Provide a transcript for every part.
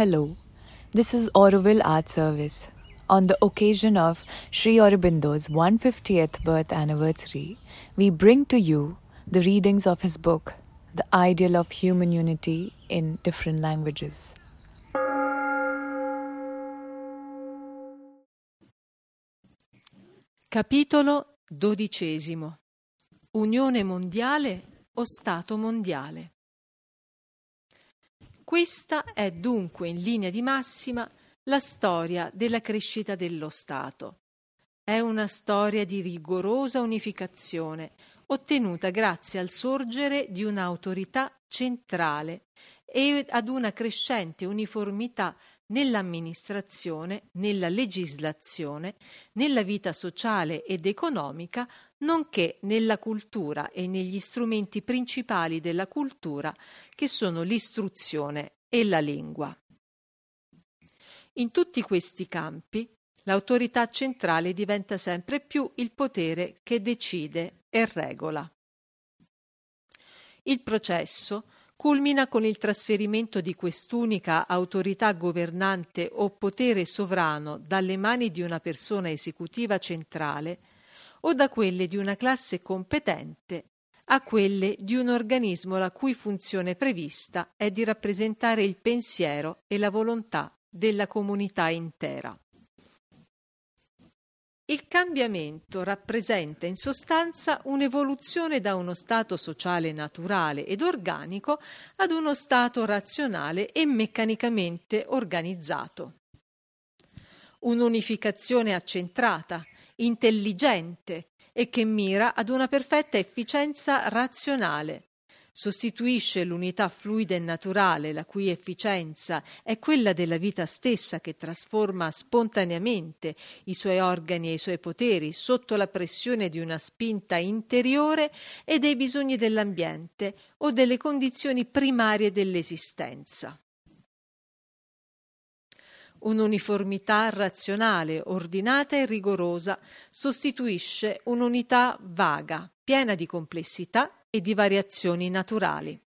Hello, this is Auroville Art Service. On the occasion of Sri Aurobindo's 150th birth anniversary, we bring to you the readings of his book, The Ideal of Human Unity in Different Languages. Capitolo dodicesimo Unione mondiale o Stato mondiale Questa è dunque in linea di massima la storia della crescita dello Stato. È una storia di rigorosa unificazione ottenuta grazie al sorgere di un'autorità centrale e ad una crescente uniformità nell'amministrazione, nella legislazione, nella vita sociale ed economica, nonché nella cultura e negli strumenti principali della cultura, che sono l'istruzione e la lingua. In tutti questi campi, l'autorità centrale diventa sempre più il potere che decide e regola. Il processo culmina con il trasferimento di quest'unica autorità governante o potere sovrano dalle mani di una persona esecutiva centrale o da quelle di una classe competente a quelle di un organismo la cui funzione prevista è di rappresentare il pensiero e la volontà della comunità intera. Il cambiamento rappresenta in sostanza un'evoluzione da uno stato sociale naturale ed organico ad uno stato razionale e meccanicamente organizzato. Un'unificazione accentrata, intelligente e che mira ad una perfetta efficienza razionale, sostituisce l'unità fluida e naturale, la cui efficienza è quella della vita stessa che trasforma spontaneamente i suoi organi e i suoi poteri sotto la pressione di una spinta interiore e dei bisogni dell'ambiente o delle condizioni primarie dell'esistenza. Un'uniformità razionale, ordinata e rigorosa sostituisce un'unità vaga, piena di complessità e di variazioni naturali.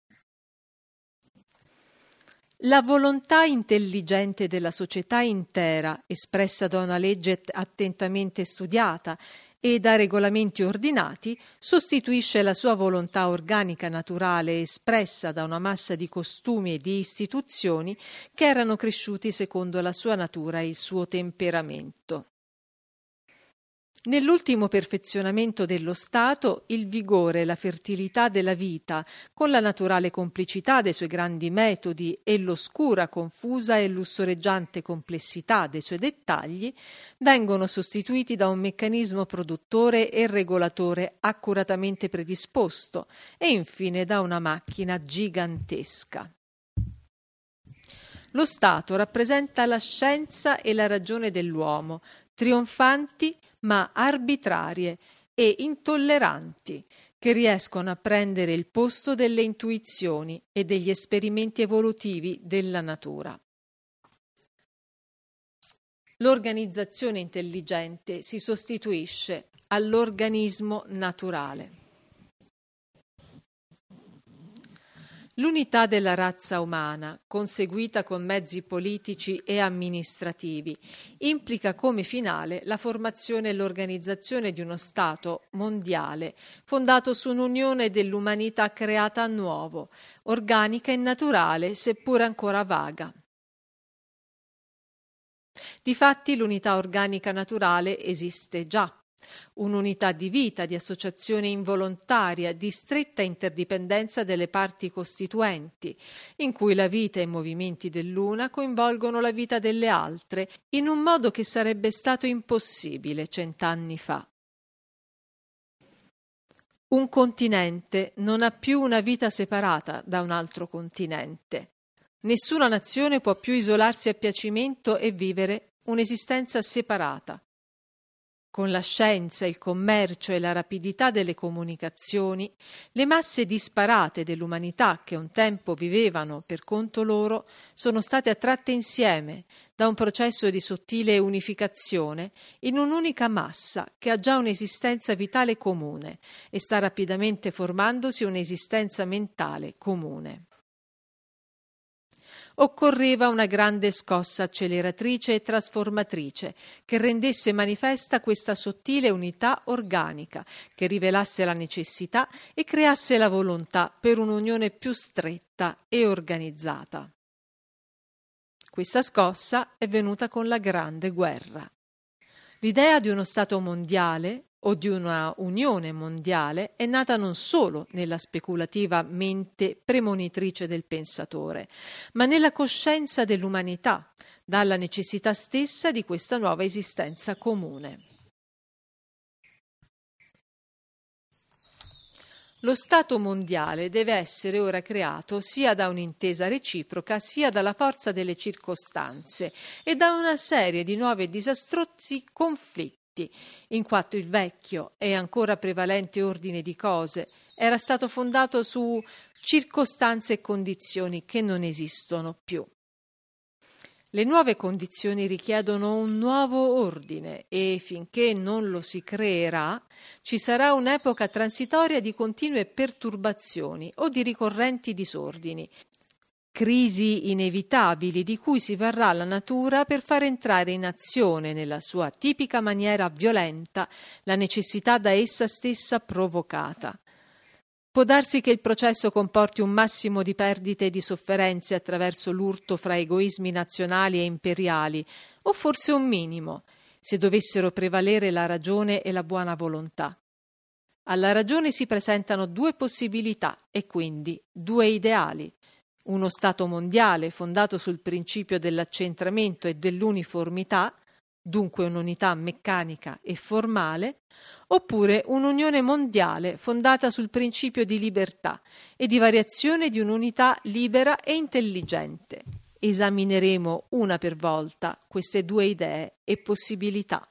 La volontà intelligente della società intera, espressa da una legge attentamente studiata e da regolamenti ordinati, sostituisce la sua volontà organica naturale espressa da una massa di costumi e di istituzioni che erano cresciuti secondo la sua natura e il suo temperamento. Nell'ultimo perfezionamento dello Stato, il vigore e la fertilità della vita, con la naturale complicità dei suoi grandi metodi e l'oscura, confusa e lussoreggiante complessità dei suoi dettagli, vengono sostituiti da un meccanismo produttore e regolatore accuratamente predisposto e infine da una macchina gigantesca. Lo Stato rappresenta la scienza e la ragione dell'uomo, trionfanti ma arbitrarie e intolleranti, che riescono a prendere il posto delle intuizioni e degli esperimenti evolutivi della natura. L'organizzazione intelligente si sostituisce all'organismo naturale. L'unità della razza umana, conseguita con mezzi politici e amministrativi, implica come finale la formazione e l'organizzazione di uno Stato mondiale fondato su un'unione dell'umanità creata a nuovo, organica e naturale, seppur ancora vaga. Difatti l'unità organica naturale esiste già un'unità di vita, di associazione involontaria, di stretta interdipendenza delle parti costituenti, in cui la vita e i movimenti dell'una coinvolgono la vita delle altre in un modo che sarebbe stato impossibile cent'anni fa. Un continente non ha più una vita separata da un altro continente. Nessuna nazione può più isolarsi a piacimento e vivere un'esistenza separata. Con la scienza, il commercio e la rapidità delle comunicazioni, le masse disparate dell'umanità che un tempo vivevano per conto loro sono state attratte insieme da un processo di sottile unificazione in un'unica massa che ha già un'esistenza vitale comune e sta rapidamente formandosi un'esistenza mentale comune. Occorreva una grande scossa acceleratrice e trasformatrice che rendesse manifesta questa sottile unità organica, che rivelasse la necessità e creasse la volontà per un'unione più stretta e organizzata. Questa scossa è venuta con la Grande Guerra. L'idea di uno Stato mondiale o di una unione mondiale è nata non solo nella speculativa mente premonitrice del pensatore, ma nella coscienza dell'umanità, dalla necessità stessa di questa nuova esistenza comune. Lo Stato mondiale deve essere ora creato sia da un'intesa reciproca sia dalla forza delle circostanze e da una serie di nuovi e disastrosi conflitti, in quanto il vecchio e ancora prevalente ordine di cose era stato fondato su circostanze e condizioni che non esistono più. Le nuove condizioni richiedono un nuovo ordine e finché non lo si creerà ci sarà un'epoca transitoria di continue perturbazioni o di ricorrenti disordini, crisi inevitabili di cui si varrà la natura per far entrare in azione nella sua tipica maniera violenta la necessità da essa stessa provocata. Può darsi che il processo comporti un massimo di perdite e di sofferenze attraverso l'urto fra egoismi nazionali e imperiali, o forse un minimo, se dovessero prevalere la ragione e la buona volontà. Alla ragione si presentano due possibilità e quindi due ideali. Uno Stato mondiale fondato sul principio dell'accentramento e dell'uniformità, dunque un'unità meccanica e formale, oppure un'unione mondiale fondata sul principio di libertà e di variazione di un'unità libera e intelligente. Esamineremo una per volta queste due idee e possibilità.